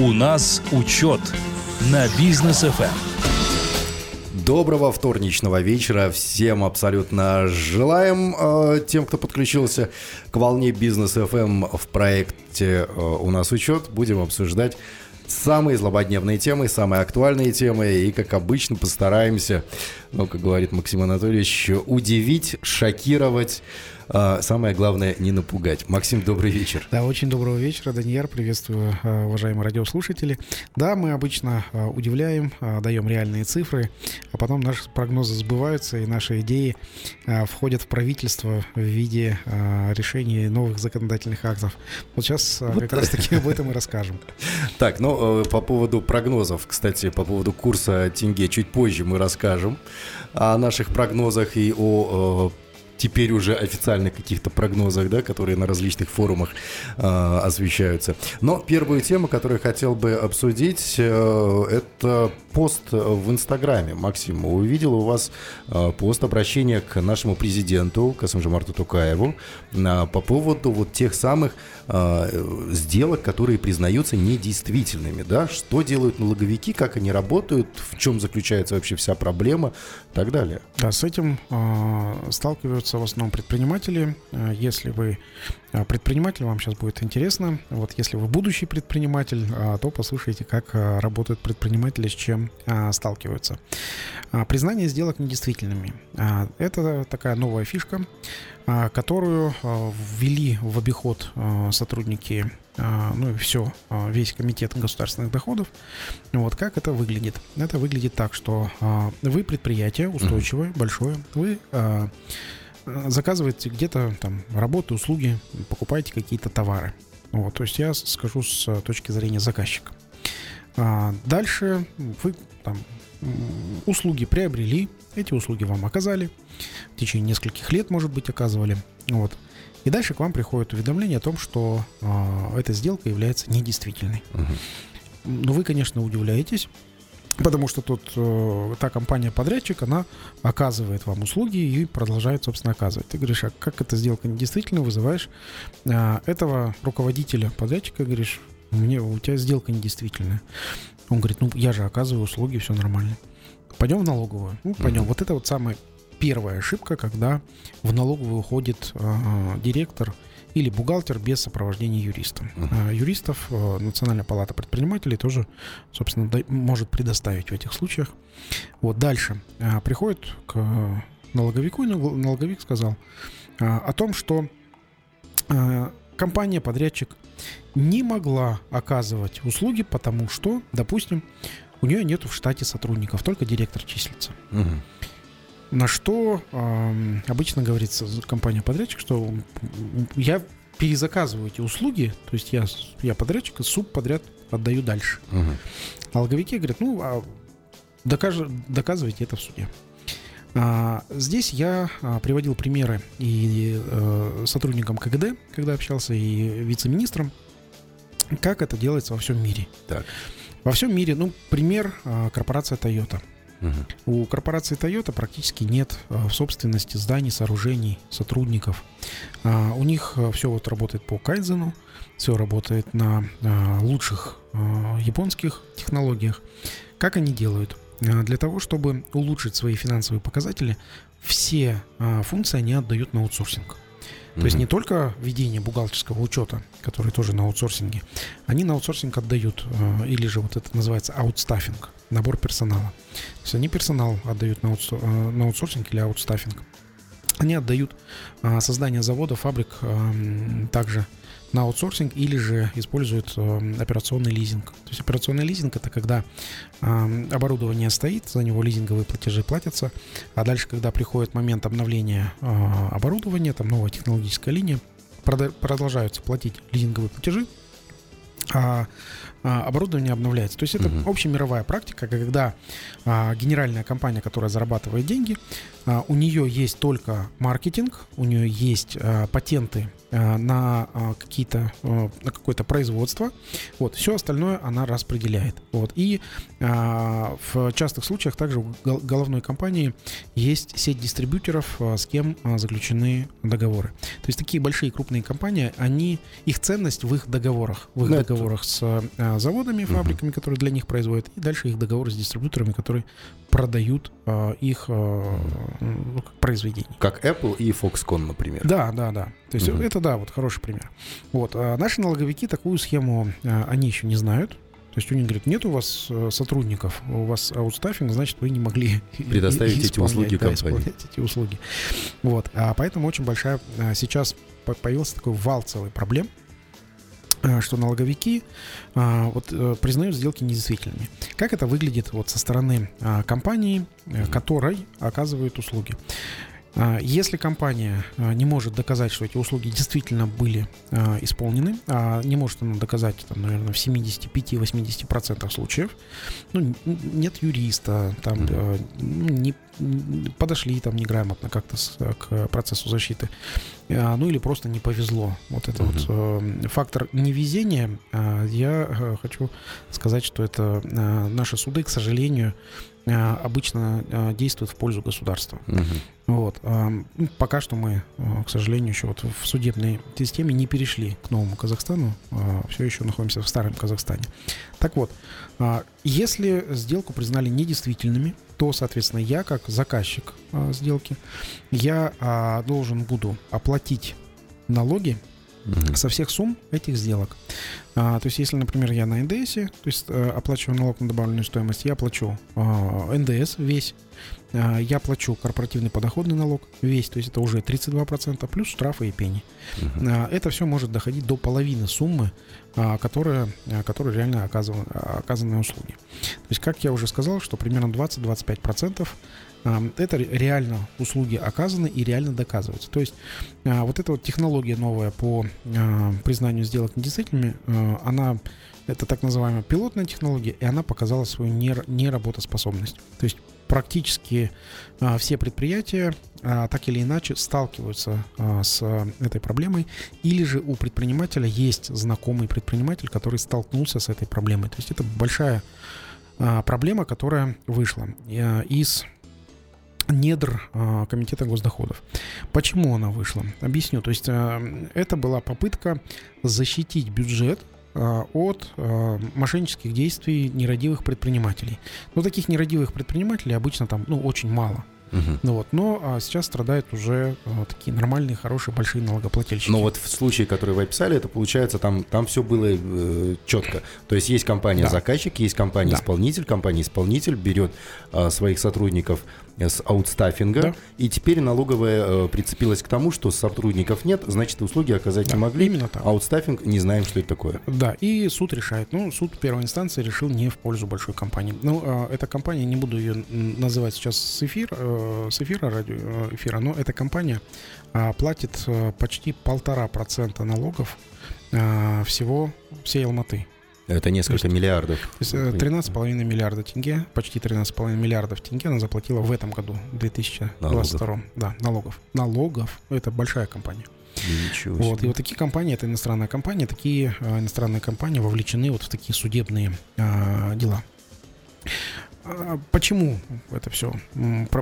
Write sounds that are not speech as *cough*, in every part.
У нас учет на бизнес ФМ. Доброго вторничного вечера всем абсолютно желаем э, тем, кто подключился к волне бизнес FM в проекте э, «У нас учет». Будем обсуждать самые злободневные темы, самые актуальные темы. И, как обычно, постараемся, ну, как говорит Максим Анатольевич, удивить, шокировать, а, самое главное, не напугать. Максим, добрый вечер. Да, очень доброго вечера, Даниэр. Приветствую, а, уважаемые радиослушатели. Да, мы обычно а, удивляем, даем реальные цифры, а потом наши прогнозы сбываются, и наши идеи входят в правительство в виде решений новых законодательных актов. Вот сейчас вот. как раз-таки *laughs* об этом и расскажем. Так, ну, э, по поводу прогнозов, кстати, по поводу курса тенге чуть позже мы расскажем о наших прогнозах и о э, теперь уже официальных каких-то прогнозах, да, которые на различных форумах э, освещаются. Но первую тему, которую хотел бы обсудить, э, это пост в Инстаграме. Максим, увидел у вас э, пост обращения к нашему президенту Касымжамарту Тукаеву э, по поводу вот тех самых э, сделок, которые признаются недействительными, да, что делают налоговики, как они работают, в чем заключается вообще вся проблема и так далее. Да, с этим э, сталкиваются находятся в основном предприниматели. Э, если вы э, предприниматель, вам сейчас будет интересно. Вот если вы будущий предприниматель, э, то послушайте, как работают предприниматели, с чем сталкиваются. Признание сделок недействительными. Это такая новая фишка, которую ввели в обиход сотрудники ну и все, весь комитет государственных доходов. Вот как это выглядит? Это выглядит так, что вы предприятие устойчивое, большое, вы заказываете где-то там работы, услуги, покупаете какие-то товары. Вот, то есть я скажу с точки зрения заказчика. А дальше вы там услуги приобрели, эти услуги вам оказали, в течение нескольких лет, может быть, оказывали. Вот. И дальше к вам приходит уведомление о том, что э, эта сделка является недействительной. Угу. Но вы, конечно, удивляетесь, Потому что тут э, та компания-подрядчик, она оказывает вам услуги и продолжает, собственно, оказывать. Ты говоришь, а как эта сделка недействительно вызываешь э, этого руководителя подрядчика, говоришь, мне, у тебя сделка недействительная. Он говорит, ну я же оказываю услуги, все нормально. Пойдем в налоговую. Ну, пойдем. Mm-hmm. Вот это вот самая первая ошибка, когда в налоговую уходит э, э директор или бухгалтер без сопровождения юриста. Uh-huh. Юристов э, Национальная палата предпринимателей тоже, собственно, может предоставить в этих случаях. Вот дальше э, приходит к налоговику, и налоговик сказал э, о том, что компания, подрядчик не могла оказывать услуги, потому что, допустим, у нее нет в штате сотрудников, только директор числится. Угу. На что э, обычно говорится компания-подрядчик, что я перезаказываю эти услуги, то есть я, я подрядчик, и суп подряд отдаю дальше. Угу. Налоговики говорят, ну, а докаж, доказывайте это в суде. А, здесь я а, приводил примеры и а, сотрудникам КГД, когда общался, и вице-министром, как это делается во всем мире. Так. Во всем мире, ну, пример а, корпорация Toyota. Угу. У корпорации Toyota практически нет а, в собственности зданий, сооружений, сотрудников. А, у них а, все вот работает по кайдзену, все работает на лучших японских технологиях. Как они делают? Для того, чтобы улучшить свои финансовые показатели, все функции они отдают на аутсорсинг. То есть не только ведение бухгалтерского учета, который тоже на аутсорсинге, они на аутсорсинг отдают, э, или же вот это называется аутстаффинг, набор персонала. То есть они персонал отдают на, аутсор, э, на аутсорсинг или аутстаффинг. Они отдают э, создание завода, фабрик также на аутсорсинг или же используют э, операционный лизинг. То есть операционный лизинг это когда э, оборудование стоит, за него лизинговые платежи платятся, а дальше, когда приходит момент обновления э, оборудования, там новая технологическая линия, продолжаются платить лизинговые платежи, а, а оборудование обновляется. То есть это uh-huh. общемировая практика, когда а, генеральная компания, которая зарабатывает деньги, а, у нее есть только маркетинг, у нее есть а, патенты Э, на э, какие-то э, на какое-то производство. Вот, все остальное она распределяет. Вот. И в частых случаях также у головной компании есть сеть дистрибьюторов, с кем заключены договоры. То есть такие большие крупные компании, они, их ценность в их договорах, в их Но договорах с а, заводами, фабриками, которые для них производят, и дальше их договоры с дистрибьюторами, которые продают а, их а, ну, как произведения. Как Apple и Foxconn, например. Да, да, да. То есть Мгм. это, да, вот хороший пример. Вот. а наши налоговики такую схему, а, они еще не знают. То есть у них говорят, нет у вас э, сотрудников, у вас аутстаффинг, значит, вы не могли Предоставить эти услуги да, компании. эти услуги. Вот. А поэтому очень большая сейчас по- появился такой вал целый проблем, что налоговики а, вот, э, признают сделки недействительными. Как это выглядит вот со стороны компании, э, которой оказывают услуги? Если компания не может доказать, что эти услуги действительно были исполнены, а не может она доказать, там, наверное, в 75-80% случаев, ну, нет юриста, там, э, ну, не, подошли там неграмотно как-то к процессу защиты, ну или просто не повезло. Вот это вот э, фактор невезения, а, я э, хочу сказать, что это э, наши суды, к сожалению, обычно действуют в пользу государства. Мгм. Вот. а, ну, Пока что мы, к сожалению, еще вот в судебной системе не перешли к новому Казахстану. Все еще находимся в старом Казахстане. Так вот, а, если сделку признали недействительными, то, соответственно, я, как заказчик а, сделки, я а, должен буду оплатить налоги Со всех сумм этих сделок. А, то есть, если, например, я на НДС, то есть э, оплачиваю налог на добавленную стоимость, я плачу а, НДС весь, а, я плачу корпоративный подоходный налог весь, то есть это уже 32%, плюс штрафы и пени. Мгм. А, Это все может доходить до половины суммы, а, которая, а, которая реально оказывала, оказанные услуги. То есть, как я уже сказал, что примерно 20-25% а, это ре- реально услуги оказаны и реально доказываются. То есть а, вот эта вот технология новая по а, признанию сделок недействительными, а, она это так называемая пилотная технология, и она показала свою нер- неработоспособность. То есть практически все предприятия так или иначе сталкиваются с этой проблемой, или же у предпринимателя есть знакомый предприниматель, который столкнулся с этой проблемой. То есть это большая проблема, которая вышла из недр а, Комитета госдоходов. Почему она вышла? Объясню. То есть а, это была попытка защитить бюджет а, от а, мошеннических действий нерадивых предпринимателей. Но таких нерадивых предпринимателей обычно там ну, очень мало. Мгм. Ну вот, но а, сейчас страдают уже а, такие нормальные, хорошие, большие налогоплательщики. Но вот в случае, который вы описали, это получается, там, там все было э, четко. То есть есть компания-заказчик, есть компания-исполнитель, компания-исполнитель берет а, своих сотрудников э, с аутстаффинга, Да. и теперь налоговая э, прицепилась к тому, что сотрудников нет, значит, услуги оказать Да, не могли. именно так. Аутстаффинг, не знаем, что это такое. Да, и суд решает. Ну, суд первой инстанции решил не в пользу большой компании. Ну, а, эта компания, не буду ее называть сейчас с, эфир, э, с эфира, радио э, эфира, но эта компания а, платит э, почти полтора процента налогов а, всего всей Алматы. Это несколько миллиардов. То есть э, 13,5 миллиарда тенге, почти 13,5 миллиардов тенге она заплатила в этом году, 2022. Да, налогов. Налогов. Это большая компания. Ничего Вот, и себе. вот такие компании, это иностранная компания, такие э, иностранные компании вовлечены вот в такие судебные а, дела. А, Почему это все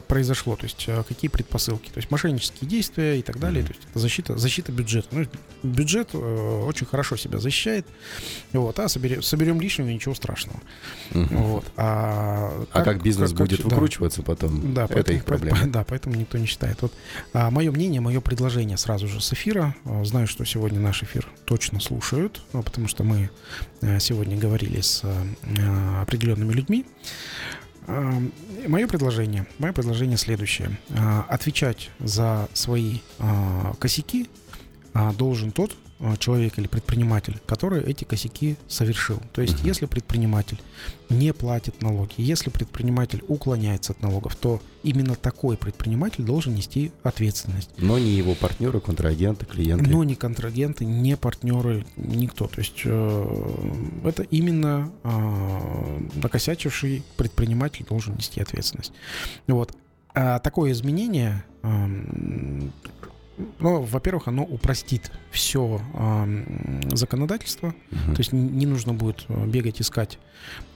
произошло? То есть а, какие предпосылки? То есть мошеннические действия и так далее. То есть это защита, защита бюджета. Ну, бюджет э, очень хорошо себя защищает. Вот, а соберем, соберем лишнего, ничего страшного. Вот. А, А как бизнес будет да. выкручиваться потом, Да, это поэтому, их проблема. по- *laughs* Да, поэтому никто не считает. Вот, а, мое мнение, мое предложение сразу же с эфира. А, Знаю, что сегодня наш эфир точно слушают, ну, потому что мы а, сегодня говорили с а, определенными людьми. Мое предложение, мое предложение следующее. А, Отвечать за свои а, косяки а, должен тот человек или предприниматель, который эти косяки совершил. То есть, Мгм. если предприниматель не платит налоги, если предприниматель уклоняется от налогов, то именно такой предприниматель должен нести ответственность. Но не его партнеры, контрагенты, клиенты. Но не контрагенты, не партнеры, никто. То есть э, это именно э, накосячивший предприниматель должен нести ответственность. Вот. А такое изменение, эм, ну, во-первых, оно упростит все законодательство, Мгм. то есть не нужно будет э, бегать искать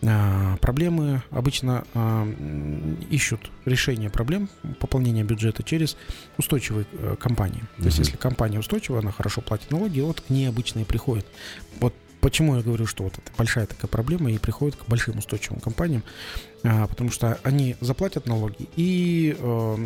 а, проблемы. Обычно м, ищут решение проблем пополнения бюджета через устойчивые э, компании. То есть Мгм. если компания устойчивая, она хорошо платит налоги, вот к ней обычно и приходят. Вот Почему я говорю, что вот это большая такая проблема и приходит к большим устойчивым компаниям? А, потому что они заплатят налоги и, э,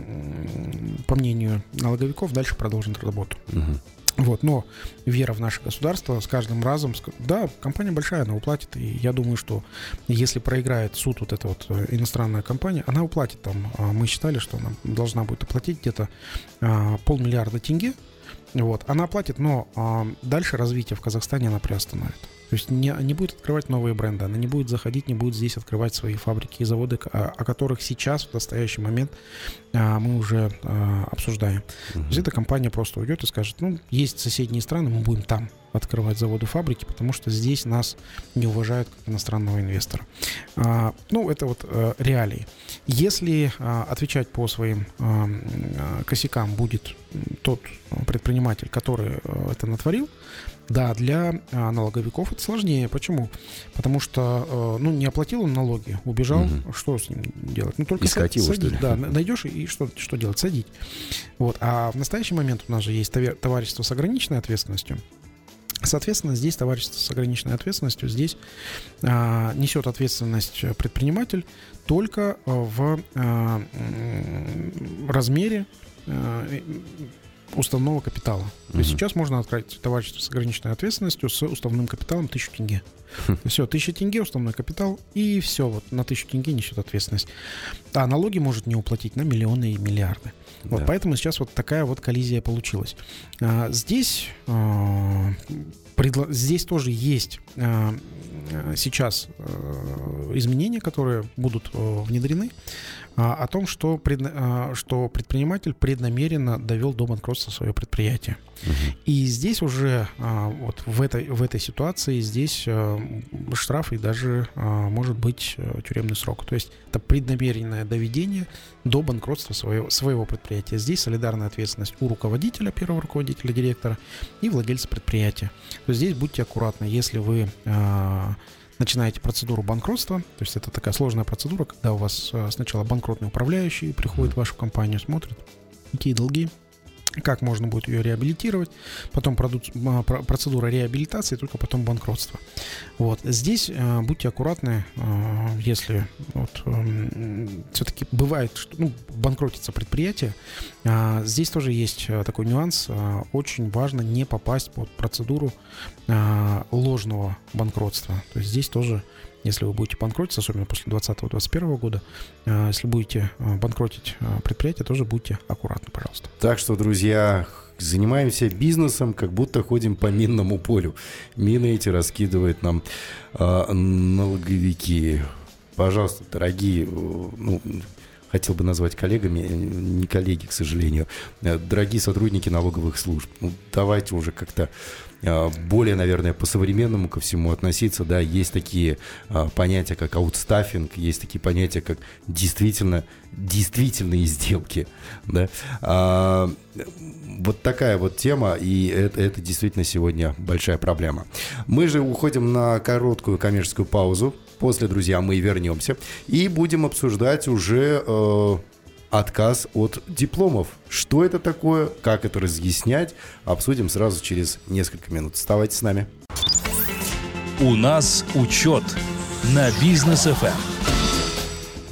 по мнению налоговиков, дальше продолжат работу. Мгм. Вот, но вера в наше государство с каждым разом, да, компания большая, она уплатит, и я думаю, что если проиграет суд вот эта вот э, иностранная компания, она уплатит там, а, мы считали, что она должна будет оплатить где-то а, полмиллиарда тенге, вот, она оплатит, но а, дальше развитие в Казахстане она приостановит. То есть не, не будет открывать новые бренды, она не будет заходить, не будет здесь открывать свои фабрики и заводы, к- о, о которых сейчас, в настоящий момент, а, мы уже а, обсуждаем. То есть эта компания просто уйдет и скажет, ну, есть соседние страны, мы будем там открывать заводы, фабрики, потому что здесь нас не уважают как иностранного инвестора. А, ну, это вот э, реалии. Если а, отвечать по своим а, а, косякам будет тот а, предприниматель, который э, это натворил, да, для а, налоговиков это сложнее. Почему? Потому что, э, ну, не оплатил он налоги, убежал, Мгм. что с ним делать? Ну, только Искать его, что садить, ли? да, на- найдешь и что, что делать? Садить. Вот. А в настоящий момент у нас же есть товар- товарищество с ограниченной ответственностью. Соответственно, здесь товарищество с ограниченной ответственностью, здесь а, несет ответственность предприниматель только в а, размере а, э, уставного капитала. То есть сейчас можно открыть товарищество с ограниченной ответственностью с уставным капиталом 1000 тенге. Хм. Все, 1000 тенге уставной капитал, и все, вот на 1000 тенге несет ответственность. А налоги может не уплатить на миллионы и миллиарды. Вот, Да. поэтому сейчас вот такая вот коллизия получилась. А, здесь, а, предло- здесь тоже есть а, сейчас а, изменения, которые будут а, внедрены, о том, что, предна- а, что предприниматель преднамеренно довел до банкротства свое предприятие. Мгм. И здесь уже а, вот в этой, в этой ситуации здесь а, штраф и даже а, может быть а, тюремный срок. То есть это преднамеренное доведение до банкротства своего, своего предприятия. Здесь солидарная ответственность у руководителя, первого руководителя, директора и владельца предприятия. То есть здесь будьте аккуратны, если вы а, начинаете процедуру банкротства, то есть это такая сложная процедура, когда у вас а, сначала банкротный управляющий приходит в вашу компанию, смотрит, какие долги, как можно будет ее реабилитировать, потом продут- а, про- процедура реабилитации, только потом банкротство. Вот. Здесь э, будьте аккуратны, э, если вот, все-таки бывает, что ну, банкротится предприятие, а, здесь тоже есть такой нюанс. а, Очень важно не попасть под процедуру а, ложного банкротства. То есть здесь тоже, если вы будете банкротиться, особенно после 2020-2021 года, а, если будете а, банкротить а, предприятие, тоже будьте аккуратны, пожалуйста. Так что, друзья, занимаемся бизнесом, как будто ходим по минному полю. Мины эти раскидывают нам налоговики. Пожалуйста, дорогие, э, ну, хотел бы назвать коллегами, э, не коллеги, к сожалению, э, дорогие сотрудники налоговых служб, ну, давайте уже как-то более, наверное, по-современному ко всему относиться, да, есть такие а, понятия, как аутстаффинг, есть такие понятия, как действительно, действительные сделки, да, А, вот такая вот тема, и это, это действительно сегодня большая проблема. Мы же уходим на короткую коммерческую паузу, после, друзья, мы вернемся, и будем обсуждать уже э, отказ от дипломов. Что это такое, как это разъяснять, обсудим сразу через несколько минут. Оставайтесь с нами. У нас учет на Business FM.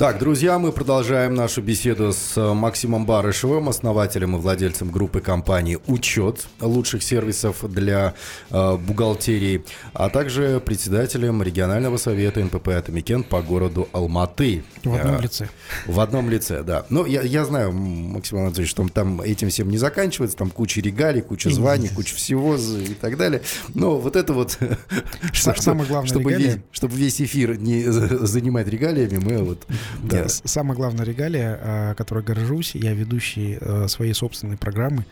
Так, друзья, мы продолжаем нашу беседу с э, Максимом Барышевым, основателем и владельцем группы компании «Учет» лучших сервисов для э, бухгалтерии, а также председателем регионального совета НПП «Атамикен» по городу Алматы. В одном Э, лице. В одном лице, да. Ну, я, я знаю, Максим Анатольевич, что там этим всем не заканчивается, там куча регалий, куча званий, куча всего и так далее. Но вот это вот... *laughs* Са- самое главное чтобы весь, чтобы весь эфир не за- занимать регалиями, мы вот... Да, Да. с- самая главная регалия, а, которой горжусь, я ведущий э, своей собственной программы.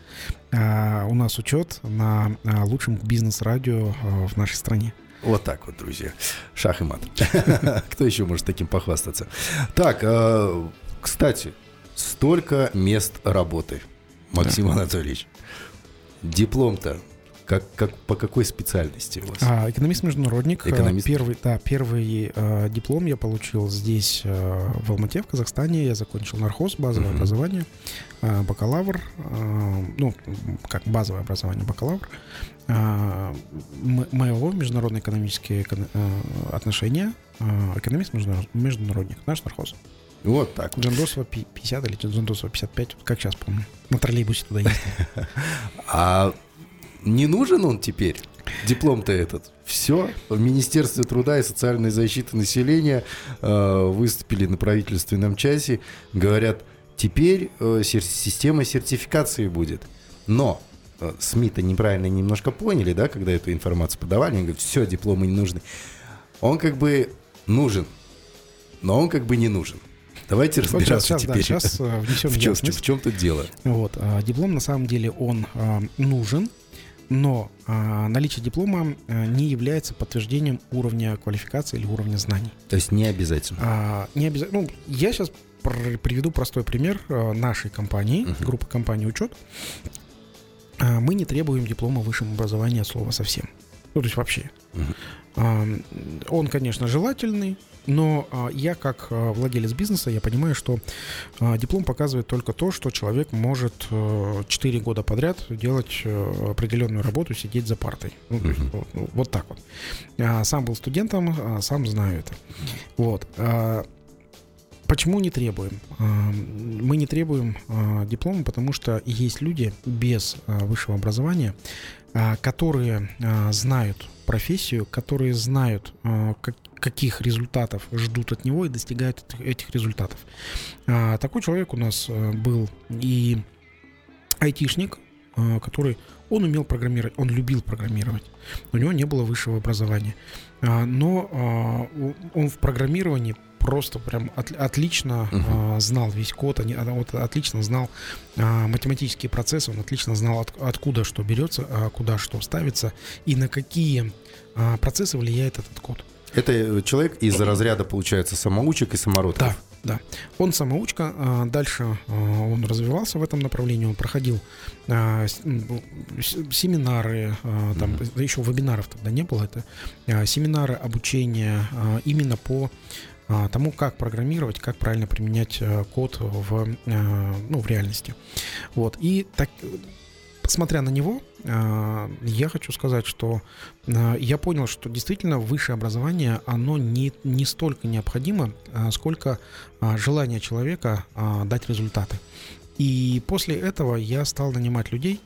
У нас учет на лучшем бизнес-радио э, в нашей стране. Вот так вот, друзья. Шах и мат. *laughs* Кто еще может таким похвастаться? Так, э, кстати, столько мест работы, Максим Анатольевич. Диплом-то Как, как, по какой специальности у вас? А, экономист-международник. Экономист. Первый, да, первый э, диплом я получил здесь, э, в Алмате, в Казахстане. Я закончил нархоз, базовое Мгм. образование, э, бакалавр, э, ну, как базовое образование, бакалавр. Э, МЭО, международные экономические эко- э, отношения, э, экономист-международник, наш нархоз. Вот так. вот. Джандосова пи- 50 или Джандосова 55, вот как сейчас помню. На троллейбусе туда ездил. *laughs* А не нужен он теперь? Диплом-то этот. Все. В Министерстве труда и социальной защиты населения э, выступили на правительственном часе. Говорят, теперь э, сер- система сертификации будет. Но э, СМИ-то неправильно немножко поняли, да, когда эту информацию подавали. Они говорят, все, дипломы не нужны. Он как бы нужен, но он как бы не нужен. Давайте Вот разбираться сейчас, да, теперь. сейчас э, внесем в, *laughs* чем, в чем тут дело? Вот, а, диплом на самом деле он а, нужен, но а, наличие диплома а, не является подтверждением уровня квалификации или уровня знаний. То есть не обязательно. А, не обязательно. Ну, я сейчас пр- приведу простой пример а, нашей компании, Мгм. группы компании Учет. А, мы не требуем диплома высшего образования от слова совсем. Ну, то есть вообще. Он, конечно, желательный, но а, я как а, владелец бизнеса, я понимаю, что а, диплом показывает только то, что человек может 4 года подряд делать э, определенную работу, сидеть за партой. Ну, есть Мгм. вот, ну, вот так вот. Сам был студентом, сам знаю это. Вот. Почему не требуем? Мы не требуем диплома, потому что есть люди без высшего образования, которые а, знают профессию, которые знают, а, как- каких результатов ждут от него и достигают этих- результатов. А, Такой человек у нас а, был и айтишник, а, который он умел программировать, он любил программировать. У него не было высшего образования. А, Но а, он в программировании просто прям от- отлично Мгм. а, знал весь код, они- вот отлично знал а, математические процессы, он отлично знал, от- откуда что берется, а куда что ставится и на какие а, процессы влияет этот код. Это э, человек из разряда, получается, самоучек и самородков. Да, да. Он самоучка, дальше он развивался в этом направлении, он проходил семинары, там еще вебинаров тогда не было, это семинары обучения именно по тому, как программировать, как правильно применять а, код в, а, ну, в реальности. Вот. И так, смотря на него, а, я хочу сказать, что а, я понял, что действительно высшее образование, оно не, не столько необходимо, а, сколько а, желание человека а, дать результаты. И после этого я стал нанимать людей,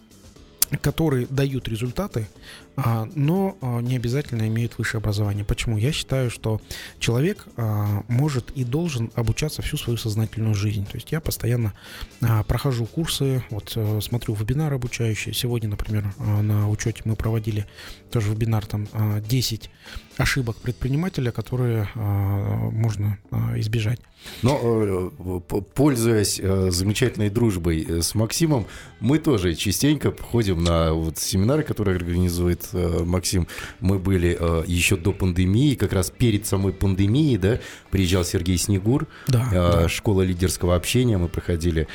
которые дают результаты, а, но а, не обязательно имеют высшее образование. Почему? Я считаю, что человек а, может и должен обучаться всю свою сознательную жизнь. То есть я постоянно а, прохожу курсы, вот э, смотрю вебинары обучающие. Сегодня, например, а, на учете мы проводили тоже вебинар, там а, 10 ошибок предпринимателя, которые а, можно а, избежать. Но, э, пользуясь э, замечательной дружбой с Максимом, мы тоже частенько ходим на вот семинары, которые организует э, Максим. Мы были э, еще до пандемии, как раз перед самой пандемией, да, приезжал Сергей Снегур, Да, э, да. школа лидерского общения, мы проходили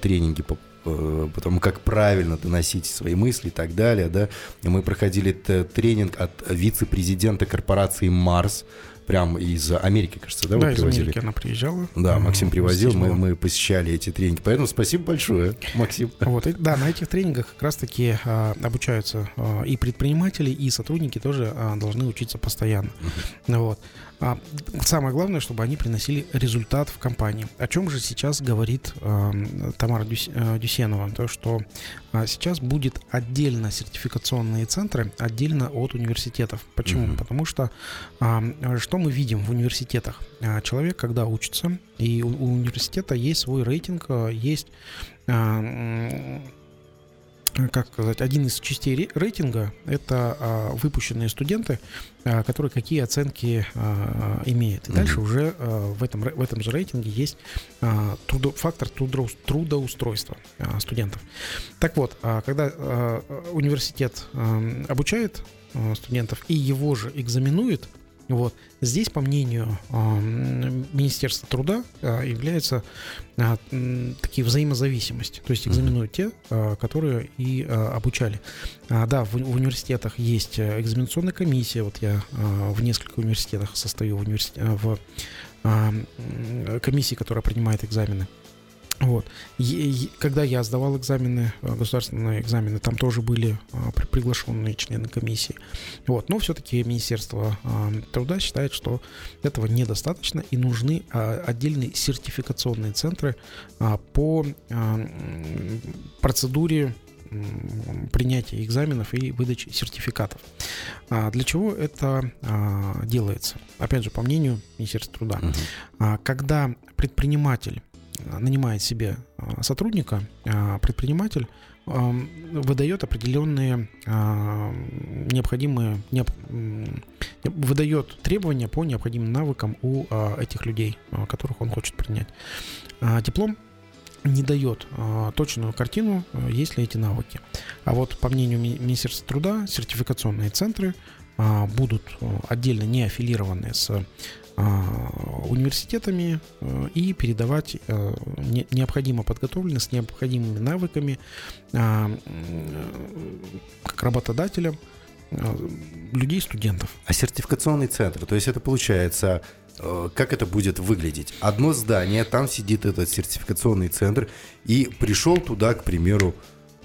тренинги по э, по тому, как правильно доносить свои мысли и так далее, да. И мы проходили тренинг от вице-президента корпорации Марс, прям из Америки, кажется, да, Да, вы из привозили? Америки она приезжала. Да, Максим привозил, мы, мы посещали эти тренинги. Поэтому спасибо большое, *laughs* Максим. Вот, и- да, на этих тренингах как раз-таки а, обучаются а, и предприниматели, и сотрудники тоже а, должны учиться постоянно. Вот. А, самое главное, чтобы они приносили результат в компании. О чем же сейчас говорит а, Тамара Дюс- а, Дюсенова? То, что а, сейчас будет отдельно сертификационные центры, отдельно от университетов. Почему? Мгм. Потому что а, что мы видим в университетах? А, Человек, когда учится, и у у университета есть свой рейтинг, а, есть м, как сказать, один из частей ре- рейтинга это а, выпущенные студенты, а, которые какие оценки а, имеют. И Мгм. дальше уже а, в, этом, в этом же рейтинге есть а, трудо- фактор трудоус- трудоустройства а, студентов. Так вот, а, когда а, университет а, обучает студентов и его же экзаменует, Вот. Здесь, по мнению а, Министерства труда, а, являются а, такие взаимозависимости. То есть экзаменуют те, которые и обучали. Да, в университетах есть экзаменационная комиссия. Вот я в нескольких университетах состою в, университет, в комиссии, которая принимает экзамены. Вот. И, когда я сдавал экзамены, э, государственные экзамены, там тоже были а, приглашенные члены комиссии. Вот. Но все-таки Министерство а, труда считает, что этого недостаточно и нужны а, отдельные сертификационные центры а, по а, процедуре принятия экзаменов и выдачи сертификатов. А для чего это а, делается? Опять же, по мнению Министерства труда, uh-huh. а, когда предприниматель нанимает себе а, сотрудника, а, предприниматель выдает определенные а, необходимые, выдает требования по необходимым навыкам у этих людей, которых он хочет принять. Диплом не дает точную картину, есть ли эти навыки. А вот по мнению Министерства труда, сертификационные центры будут отдельно не аффилированные с университетами э, и передавать э, необходимо подготовленных с необходимыми навыками как работодателям э, людей, студентов. А сертификационный центр, то есть это получается, как это будет выглядеть? Одно здание, там сидит этот сертификационный центр, и пришел туда, к примеру,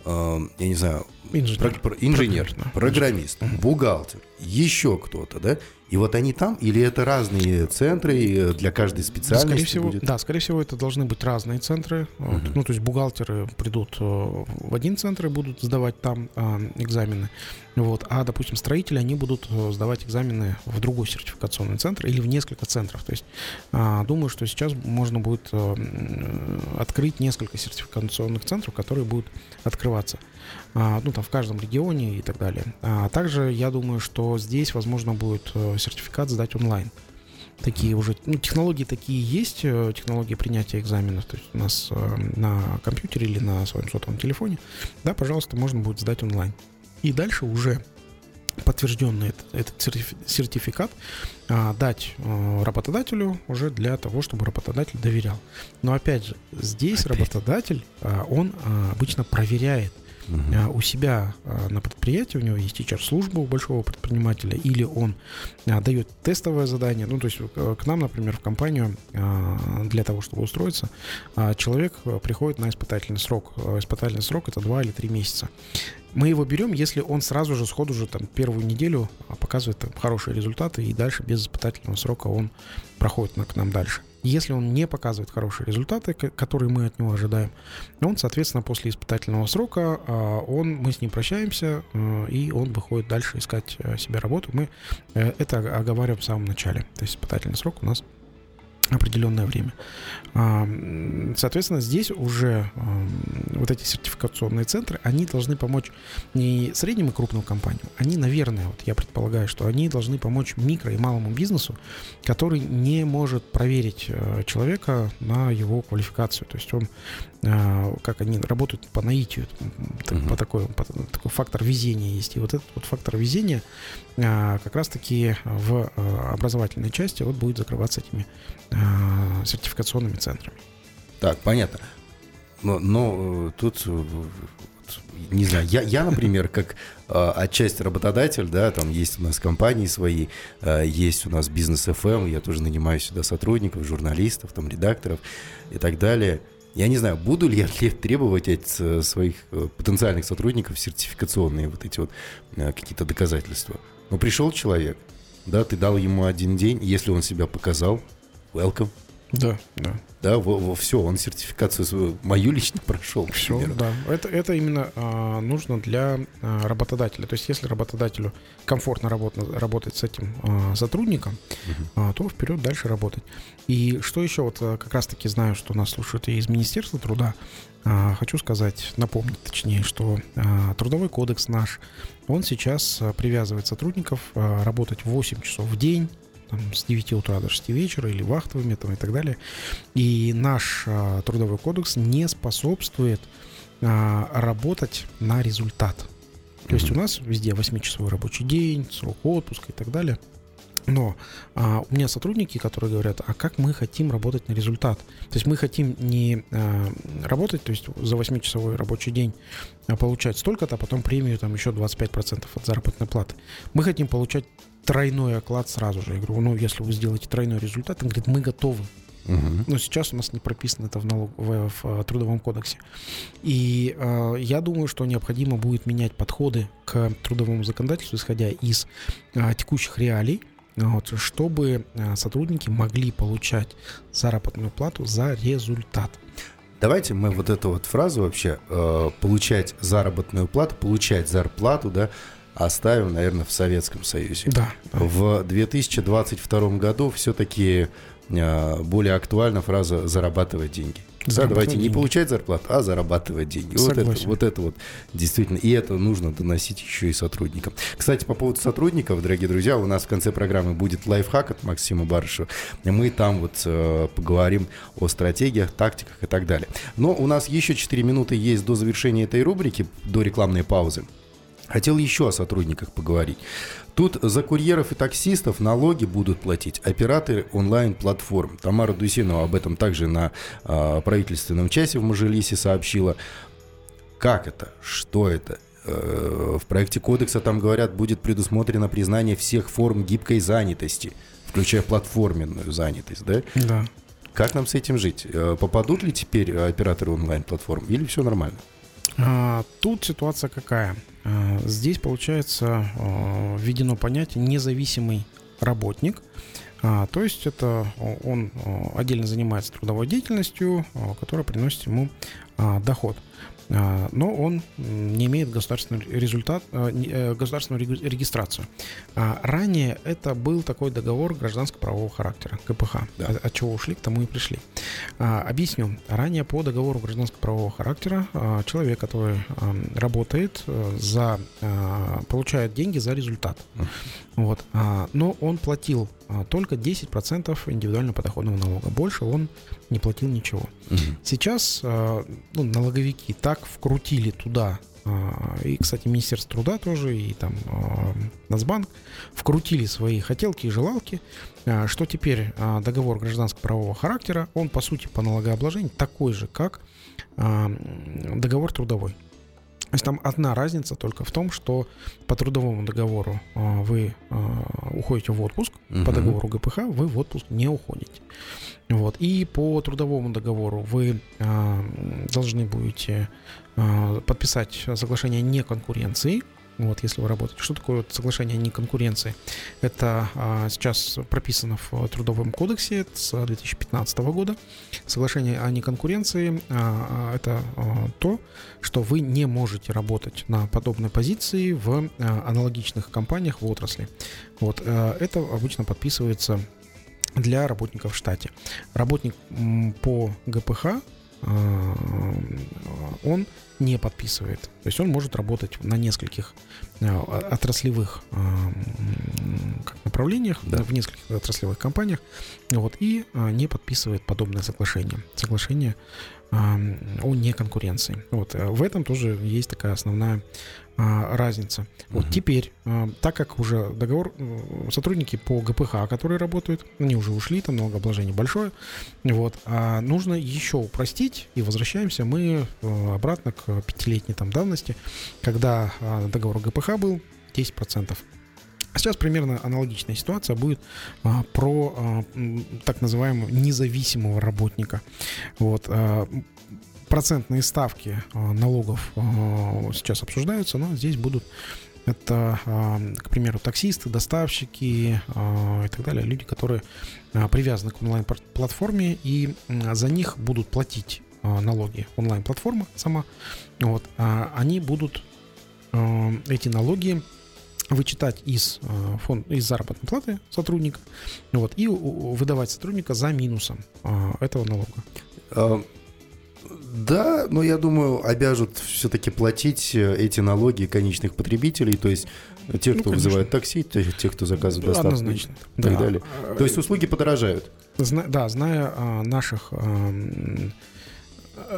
я не знаю, инженер, про, про, инженер программист, бухгалтер, еще кто-то, да? И вот они там, или это разные центры для каждой специальности? Скорее всего, будет? да, скорее всего, это должны быть разные центры. Uh-huh. Вот, ну, то есть бухгалтеры придут э, в один центр и будут сдавать там а, экзамены. Вот, а, допустим, строители, они будут э, сдавать экзамены в другой сертификационный центр или в несколько центров. То есть а, думаю, что сейчас можно будет открыть несколько сертификационных центров, которые будут открываться. А, ну, там в каждом регионе и так далее. А также я думаю, что здесь возможно будет э, сертификат сдать онлайн. Такие уже, ну, технологии такие есть, э, технологии принятия экзаменов, то есть у нас э, на компьютере или на своем сотовом телефоне, да, пожалуйста, можно будет сдать онлайн. И дальше уже подтвержденный этот, этот сертификат а, дать а, работодателю уже для того, чтобы работодатель доверял. Но опять же, здесь опять. работодатель, а, он а, обычно проверяет, угу. у себя а, на предприятии, у него есть HR-служба у большого предпринимателя, или он а, дает тестовое задание, ну, то есть к нам, например, в компанию для того, чтобы устроиться, человек приходит на испытательный срок. Испытательный срок это 2 или 3 месяца. Мы его берем, если он сразу же, сходу же, там, первую неделю показывает хорошие результаты, и дальше без испытательного срока он проходит к нам дальше. Если он не показывает хорошие результаты, которые мы от него ожидаем, он, соответственно, после испытательного срока, а, он, мы с ним прощаемся, э, и он выходит дальше искать э, себе работу. Мы э, это оговариваем в самом начале. То есть испытательный срок у нас определенное время. А, соответственно, здесь уже вот эти сертификационные центры, они должны помочь не средним и крупным компаниям, они, наверное, вот я предполагаю, что они должны помочь микро и малому бизнесу, который не может проверить э, человека на его квалификацию. То есть он, а, как они работают по наитию, по такой, по такой фактор везения есть. И вот этот вот фактор везения а, как раз-таки в э, образовательной части вот будет закрываться этими а, сертификационными центрами. Так, понятно. Но, но э, тут э, не знаю, я, я например, *laughs* как э, отчасти работодатель, да, там есть у нас компании свои, э, есть у нас бизнес FM, эм, я тоже нанимаю сюда сотрудников, журналистов, там, редакторов и так далее. Я не знаю, буду ли я *laughs* требовать от своих потенциальных сотрудников сертификационные вот эти вот какие-то доказательства. Но пришел человек, да, ты дал ему один день, если он себя показал, welcome. Да, да. Да, во, во, все, он сертификацию свою, мою лично *laughs* прошел. Все, да. Это, это именно а, нужно для а, работодателя. То есть, если работодателю комфортно работать, работать с этим а, сотрудником, угу. а, то вперед дальше работать. И что еще, вот а, как раз-таки знаю, что нас слушают и из Министерства труда, а, хочу сказать, напомнить точнее, что а, трудовой кодекс наш, он сейчас а, привязывает сотрудников а, работать 8 часов в день, там, с 9 утра до 6 вечера или вахтовыми там, и так далее. И наш а, трудовой кодекс не способствует а, работать на результат. То есть у нас везде 8-часовой рабочий день, срок отпуска и так далее. Но а, у меня сотрудники, которые говорят, а как мы хотим работать на результат? То есть мы хотим не а, работать, то есть за 8-часовой рабочий день а, получать столько-то, а потом премию там еще 25% от заработной платы. Мы хотим получать тройной оклад сразу же. Я говорю, ну если вы сделаете тройной результат, он говорит, мы готовы. Но сейчас у нас не прописано это в, налог, в, в, э, трудовом кодексе. И э, я думаю, что необходимо будет менять подходы к трудовому законодательству, исходя из э, текущих реалий, вот, чтобы э, сотрудники могли получать заработную плату за результат. Давайте мы вот эту вот фразу вообще э, получать заработную плату, получать зарплату, да, оставим, наверное, в Советском Союзе. Да. В 2022 году все-таки э, более актуальна фраза «зарабатывать деньги». Да, давайте не деньги. получать зарплату, а зарабатывать деньги. Вот это, вот это вот действительно. И это нужно доносить еще и сотрудникам. Кстати, по поводу сотрудников, дорогие друзья, у нас в конце программы будет лайфхак от Максима Барышева. Мы там вот э, поговорим о стратегиях, тактиках и так далее. Но у нас еще 4 минуты есть до завершения этой рубрики, до рекламной паузы. Хотел еще о сотрудниках поговорить. Тут за курьеров и таксистов налоги будут платить операторы онлайн-платформ. Тамара Дусинова об этом также на а, правительственном часе в Мажилисе сообщила. Как это? Что это? Э, В проекте кодекса там говорят, будет предусмотрено признание всех форм гибкой занятости, включая платформенную занятость, да? Да. Как нам с этим жить? Э, Попадут ли теперь операторы онлайн-платформ или все нормально? А, Тут ситуация какая? А, Здесь, получается, а, введено понятие независимый работник. А, То есть это он отдельно занимается трудовой деятельностью, которая приносит ему доход. А, Но он не имеет государственный результат, а, э, государственную регистрацию. А, Ранее это был такой договор гражданско-правового характера, КПХ. Да. От, от чего ушли, к тому и пришли. Объясню. Ранее по договору гражданско-правового характера человек, который работает э, за, получает деньги за результат. Вот. А, Но он платил а, только 10% индивидуального подоходного налога. Больше он не платил ничего. Сейчас а, ну, налоговики так вкрутили туда, и, кстати, Министерство труда тоже, и там Нацбанк, вкрутили свои хотелки и желалки, что теперь договор гражданско-правового характера, он, по сути, по налогообложению такой же, как договор трудовой. То есть там одна разница только в том, что по трудовому договору а, вы а, уходите в отпуск, по Мгм. договору ГПХ вы в отпуск не уходите. Вот. И по трудовому договору вы а, должны будете подписать соглашение неконкуренции. Вот, если вы работаете. Что такое вот соглашение о неконкуренции? Это а, сейчас прописано в Трудовом кодексе с 2015 года. Соглашение о неконкуренции а, а, это а, то, что вы не можете работать на подобной позиции в а, аналогичных компаниях в отрасли. Вот, а, это обычно подписывается для работников в штате. Работник по ГПХ он не подписывает. То есть он может работать на нескольких а, отраслевых как направлениях, Да. в нескольких отраслевых компаниях, вот, и не подписывает подобное соглашение. Соглашение а, о неконкуренции. Вот, э, в этом тоже есть такая основная а, разница. Вот теперь, а, так как уже договор, сотрудники по ГПХ, которые работают, они уже ушли, там налогообложение большое, вот, а нужно еще упростить, и возвращаемся мы э, обратно к пятилетней там давности, когда а, договор ГПХ был 10%. А Сейчас примерно аналогичная ситуация будет а, про а, так называемого независимого работника. Вот, а, процентные ставки а, налогов а, сейчас обсуждаются, но здесь будут это, а, к примеру, таксисты, доставщики и так далее, люди, которые привязаны к онлайн-платформе, и за них будут платить налоги онлайн-платформа сама. Вот, а они будут эти налоги вычитать из, а, фон, из заработной платы сотрудника вот, и выдавать сотрудника за минусом этого налога. А, Да, но я думаю, обяжут все-таки платить э, эти налоги конечных потребителей, то есть э, те, Ну, кто конечно. вызывает такси, те, те, кто заказывает доставку Однозначно. и так Да. далее. То есть услуги подорожают. Зна- да, зная а, наших э,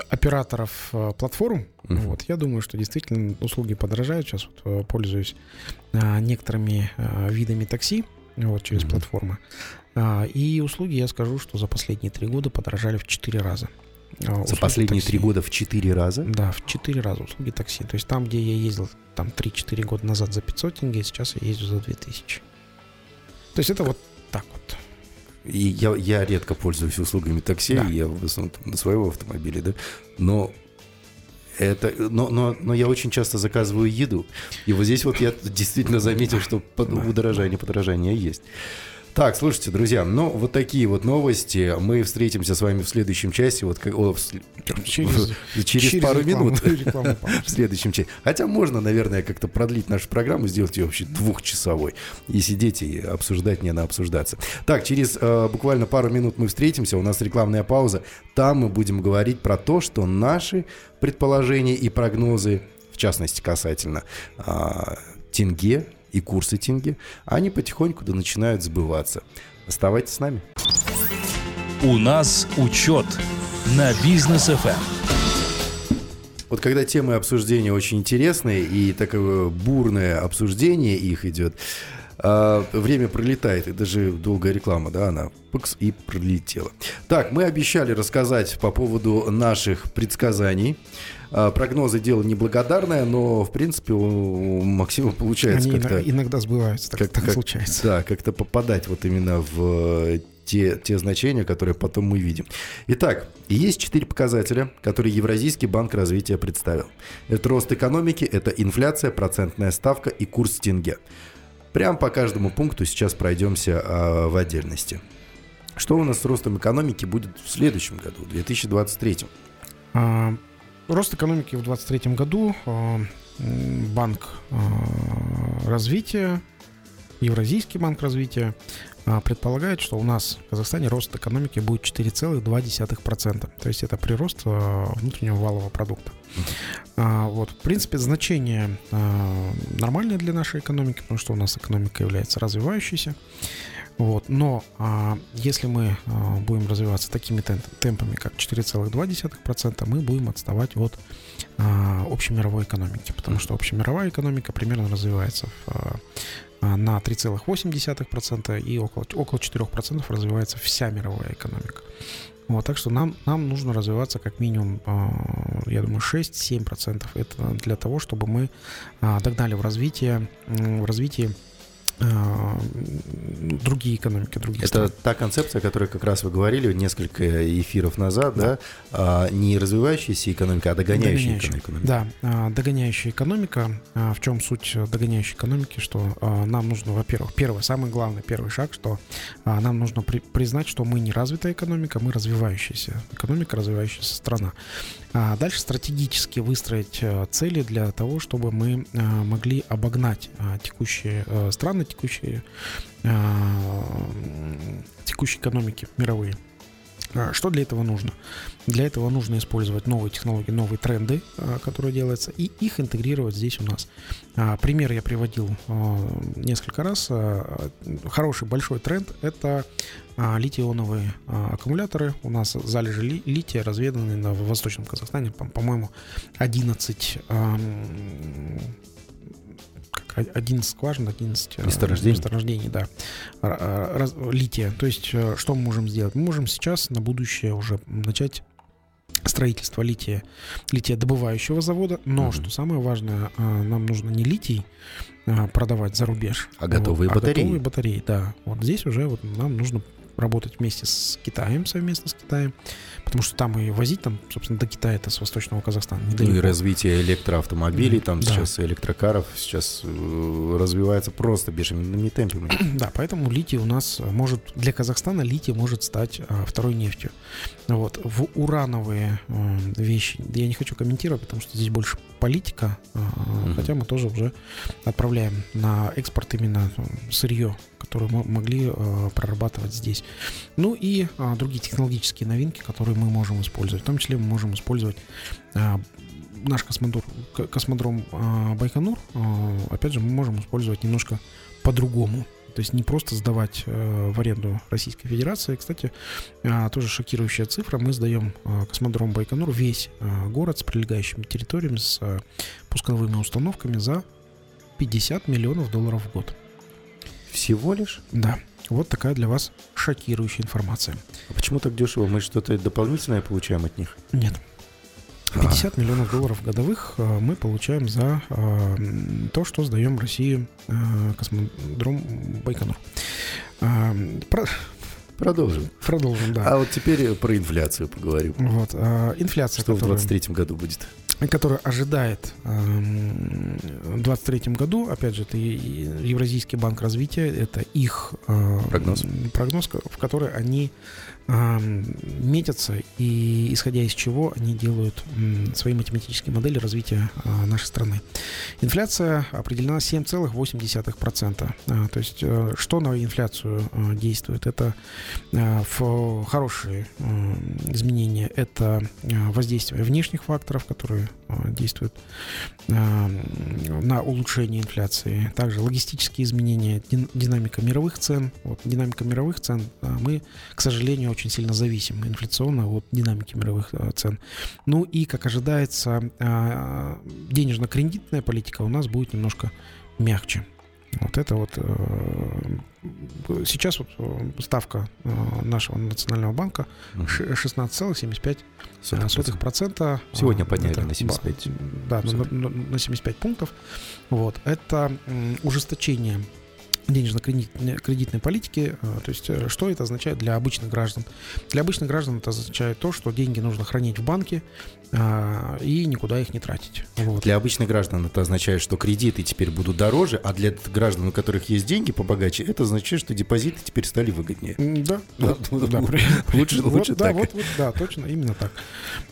операторов а, платформ, Мгм. вот, я думаю, что действительно услуги подорожают. Сейчас вот, э, пользуюсь а, некоторыми а, видами такси. вот, через Мгм. платформы. А, И услуги, я скажу, что за последние три года подорожали в четыре раза. А, За последние три года в четыре раза. Да, в четыре раза услуги такси. То есть там, где я ездил там 3-4 года назад за 500 тенге, сейчас я езжу за 2000. То есть это вот так вот. И я, я редко пользуюсь услугами такси, Да. я в основном на своего автомобиля, да. Но это, но, но, но я очень часто заказываю еду. И вот здесь вот я действительно заметил, что под- удорожание, подорожание есть. Так, слушайте, друзья, ну вот такие вот новости. Мы встретимся с вами в следующем часе. Вот как, о, в сл- Через, через, пару рекламу- минут. *laughs* *laughs* в следующем часе. Хотя можно, наверное, как-то продлить нашу программу, сделать ее вообще двухчасовой. И сидеть и обсуждать, не на обсуждаться. Так, через э, буквально пару минут мы встретимся. У нас рекламная пауза. Там мы будем говорить про то, что наши предположения и прогнозы, в частности, касательно а, тенге и курсы тенге, они потихоньку да начинают сбываться. Оставайтесь с нами. У нас учет на бизнес Эм. ФМ. Вот когда темы обсуждения очень интересные и такое бурное обсуждение их идет, а, время пролетает, и даже долгая реклама, да, она пыкс и пролетела. Так, мы обещали рассказать по поводу наших предсказаний. А, Прогнозы дело неблагодарное, но, в принципе, у Максима получается Они как-то... иногда, иногда сбываются, так, как- так как- случается. Да, как-то попадать вот именно в э, те, те значения, которые потом мы видим. Итак, есть четыре показателя, которые Евразийский банк развития представил. Это рост экономики, это инфляция, процентная ставка и курс тенге. Прям по каждому пункту сейчас пройдемся а, в отдельности. Что у нас с ростом экономики будет в следующем году, в 2023? А, Рост экономики в 2023 году м, Банк а, развития, Евразийский банк развития предполагает, что у нас в Казахстане рост экономики будет 4,2%. То есть это прирост внутреннего валового продукта. А, Вот, в принципе, значение а, нормальное для нашей экономики, потому что у нас экономика является развивающейся. Вот. Но а, если мы а, будем развиваться такими тем- темпами, как 4,2%, мы будем отставать от а, общемировой экономики, потому что общемировая экономика примерно развивается в, а, на 3,8% и около, около 4% развивается вся мировая экономика. Вот, так что нам, нам нужно развиваться как минимум, а, я думаю, 6-7%. Это для того, чтобы мы а, догнали в развитие, м, в развитии другие экономики, другие Это страны. та концепция, о которой как раз вы говорили несколько эфиров назад, да? А, не развивающаяся экономика, а догоняющая Догоняющая. экономика. Да, а, догоняющая экономика. А, В чем суть э, догоняющей экономики? Что а, нам нужно, во-первых, первый, самый главный первый шаг, что а, нам нужно при- признать, что мы не развитая экономика, мы развивающаяся экономика, развивающаяся страна. А Дальше стратегически выстроить э, цели для того, чтобы мы а, могли обогнать а, текущие э, страны, текущие, а, м, текущие экономики мировые. А, Что для этого нужно? Для этого нужно использовать новые технологии, новые тренды, а, которые делаются, и их интегрировать здесь у нас. А, Пример я приводил а, несколько раз. А, Хороший большой тренд – это а, литий-ионовые а, аккумуляторы. У нас залежи ли- лития разведаны в Восточном Казахстане, по- по-моему, 11 ам, как, 11 скважин, 11 а, Месторождений. месторождений, да, а, раз- лития. То есть, э, что мы можем сделать? Мы можем сейчас на будущее уже начать строительство лития, лития добывающего завода, но Мгм. что самое важное, нам нужно не литий продавать за рубеж, А готовые вот, батареи. А готовые батареи, да. Вот здесь уже вот нам нужно работать вместе с Китаем, совместно с Китаем, потому что там и возить, там, собственно, до Китая это с восточного Казахстана Ну недалеко. и развитие электроавтомобилей, Мгм, там да. сейчас электрокаров сейчас э, развивается просто бешеными темпами. *clears throat* Да, поэтому литий у нас может, для Казахстана литий может стать а, второй нефтью. Вот. В урановые э, вещи я не хочу комментировать, потому что здесь больше политика, Мгм. хотя мы тоже уже отправляем на экспорт именно э, сырье, которое мы могли э, прорабатывать здесь. Ну и другие технологические новинки, которые мы можем использовать. В том числе мы можем использовать наш космодром, к- космодром Байконур, опять же, мы можем использовать немножко по-другому. То есть не просто сдавать э, в аренду Российской Федерации. Кстати, а, тоже шокирующая цифра. Мы сдаем а, космодром Байконур весь город с прилегающими территориями, с пусковыми установками за 50 миллионов долларов в год. Всего лишь? Да. Вот такая для вас шокирующая информация. А почему так дешево? Мы что-то дополнительное получаем от них? Нет. 50 а. миллионов долларов годовых э, мы получаем за э, то, что сдаем России э, космодром Байконур. Про... Продолжим. Продолжим, да. А вот теперь про инфляцию поговорим. Вот, инфляция, Что которая... в 2023 году будет? которая ожидает эм, в 2023 году, опять же, это Евразийский банк развития, это их прогноз, прогноз в который они метятся и исходя из чего они делают свои математические модели развития а, нашей страны. Инфляция определена 7,8%. А, то есть э, что на инфляцию а, действует? Это хорошие изменения, это воздействие внешних факторов, которые действуют на улучшение инфляции. Также логистические изменения, динамика мировых цен. Вот, динамика мировых цен мы, к сожалению, очень сильно зависим инфляционно от динамики мировых э, цен. Ну и, как ожидается, э, денежно-кредитная политика у нас будет немножко мягче. Вот это вот э, сейчас вот ставка нашего национального банка 16,75 процента. Сегодня подняли это, на 75. Да, на, на, на 75 пунктов. Вот это ужесточение денежно-кредитной политики. Э, то есть, э, что это означает для обычных граждан? Для обычных граждан это означает то, что деньги нужно хранить в банке а, и никуда их не тратить. Вот. Для обычных граждан это означает, что кредиты теперь будут дороже, а для граждан, у которых есть деньги побогаче, это означает, что депозиты теперь стали выгоднее. Да, да, да. Лучше, *laughs* лучше так. Да, вот, вот, да, точно, именно так.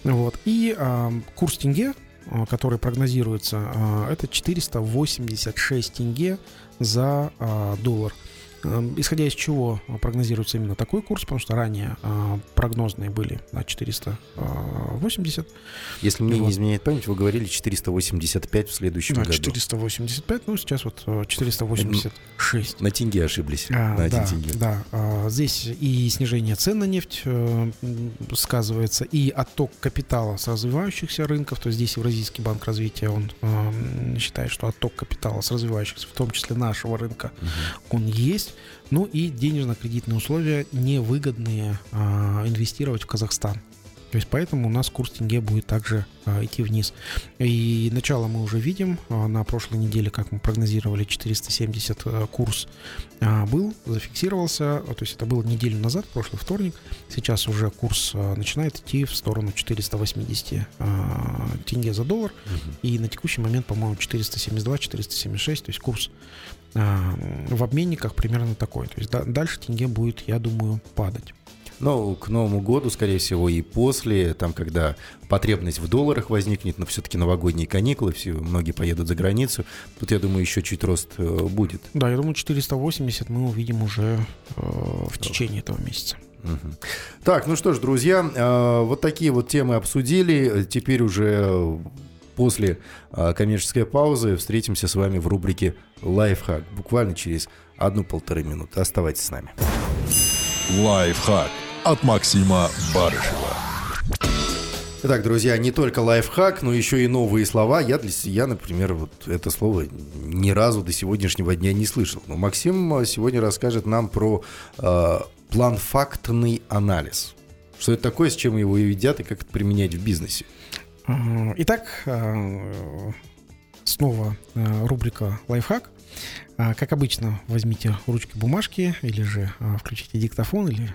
Вот. И а, курс тенге который прогнозируется, это 486 тенге за а, доллар. Эм, исходя из чего прогнозируется именно такой курс, потому что ранее а, прогнозные были на 480. Если мне вот. не изменяет память, вы говорили 485 в следующем да, году. 485, ну сейчас вот 486. Э, на тенге ошиблись. А, на да, тенге. Да, а, здесь и снижение цен на нефть э, сказывается, и отток капитала с развивающихся рынков, то есть здесь Евразийский банк развития, он э, считает, что отток капитала с развивающихся, в том числе нашего рынка, угу. он есть. Ну и денежно-кредитные условия невыгодные а, инвестировать в Казахстан. То есть поэтому у нас курс тенге будет также а, идти вниз. И начало мы уже видим. А, на прошлой неделе, как мы прогнозировали, 470 а, курс а, был, зафиксировался. То есть это было неделю назад, прошлый вторник. Сейчас уже курс а, начинает идти в сторону 480 а, тенге за доллар. Угу. И на текущий момент, по-моему, 472-476. То есть курс а, в обменниках примерно такой. То есть дальше тенге будет, я думаю, падать. Но к Новому году, скорее всего, и после, там, когда потребность в долларах возникнет, но все-таки новогодние каникулы, все, многие поедут за границу, тут, я думаю, еще чуть рост э, будет. Да, я думаю, 480 мы увидим уже э, в течение этого месяца. Угу. Так, ну что ж, друзья, э, вот такие вот темы обсудили. Теперь уже после а, коммерческой паузы встретимся с вами в рубрике «Лайфхак» буквально через одну-полторы минуты. Оставайтесь с нами. «Лайфхак» от Максима Барышева. Итак, друзья, не только лайфхак, но еще и новые слова. Я, для, я, например, вот это слово ни разу до сегодняшнего дня не слышал. Но Максим а, сегодня расскажет нам про э, план-фактный анализ. Что это такое, с чем его едят и как это применять в бизнесе? Итак, э, снова э, рубрика «Лайфхак». А, как обычно, возьмите ручки, бумажки или же э, включите диктофон или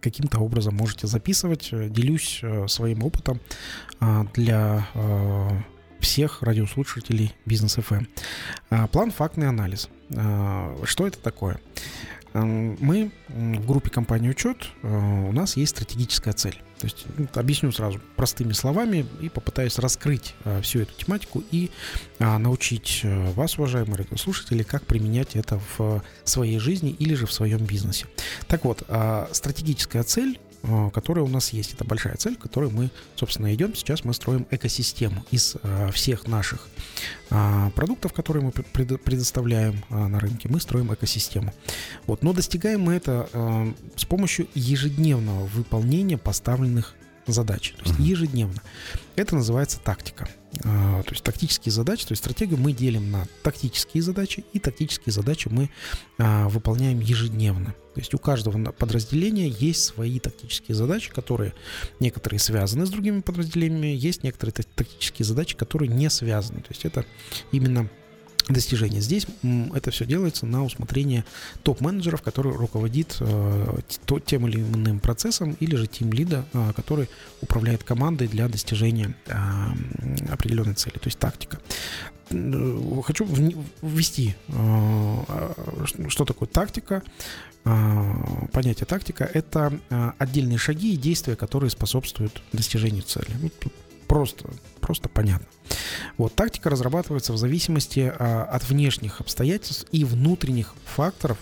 каким-то образом можете записывать. Делюсь своим опытом для всех радиослушателей Бизнес FM. А, план фактный анализ. Что это такое? Мы в группе компании «Учет», у нас есть стратегическая цель. То есть ну, объясню сразу простыми словами и попытаюсь раскрыть а, всю эту тематику и а, научить а, вас, уважаемые радиослушатели, как применять это в своей жизни или же в своем бизнесе. Так вот, а, стратегическая цель Э, которая у нас есть. Это большая цель, к которой мы, собственно, идем. Сейчас мы строим экосистему из э, всех наших э, продуктов, которые мы предоставляем на рынке. Мы строим экосистему. Вот. Но достигаем мы это с помощью ежедневного выполнения поставленных задачи, то есть ежедневно. Это называется тактика. А, то есть тактические задачи, то есть стратегию мы делим на тактические задачи, и тактические задачи мы а, выполняем ежедневно. То есть у каждого подразделения есть свои тактические задачи, которые некоторые связаны с другими подразделениями, есть некоторые тактические задачи, которые не связаны. То есть это именно достижения. Здесь это все делается на усмотрение топ-менеджеров, который руководит э, тем или иным процессом, или же тим лида, э, который управляет командой для достижения э, определенной цели, то есть тактика. Хочу ввести, что такое тактика. Понятие тактика – это отдельные шаги и действия, которые способствуют достижению цели. Просто, просто понятно. Вот, тактика разрабатывается в зависимости а, от внешних обстоятельств и внутренних факторов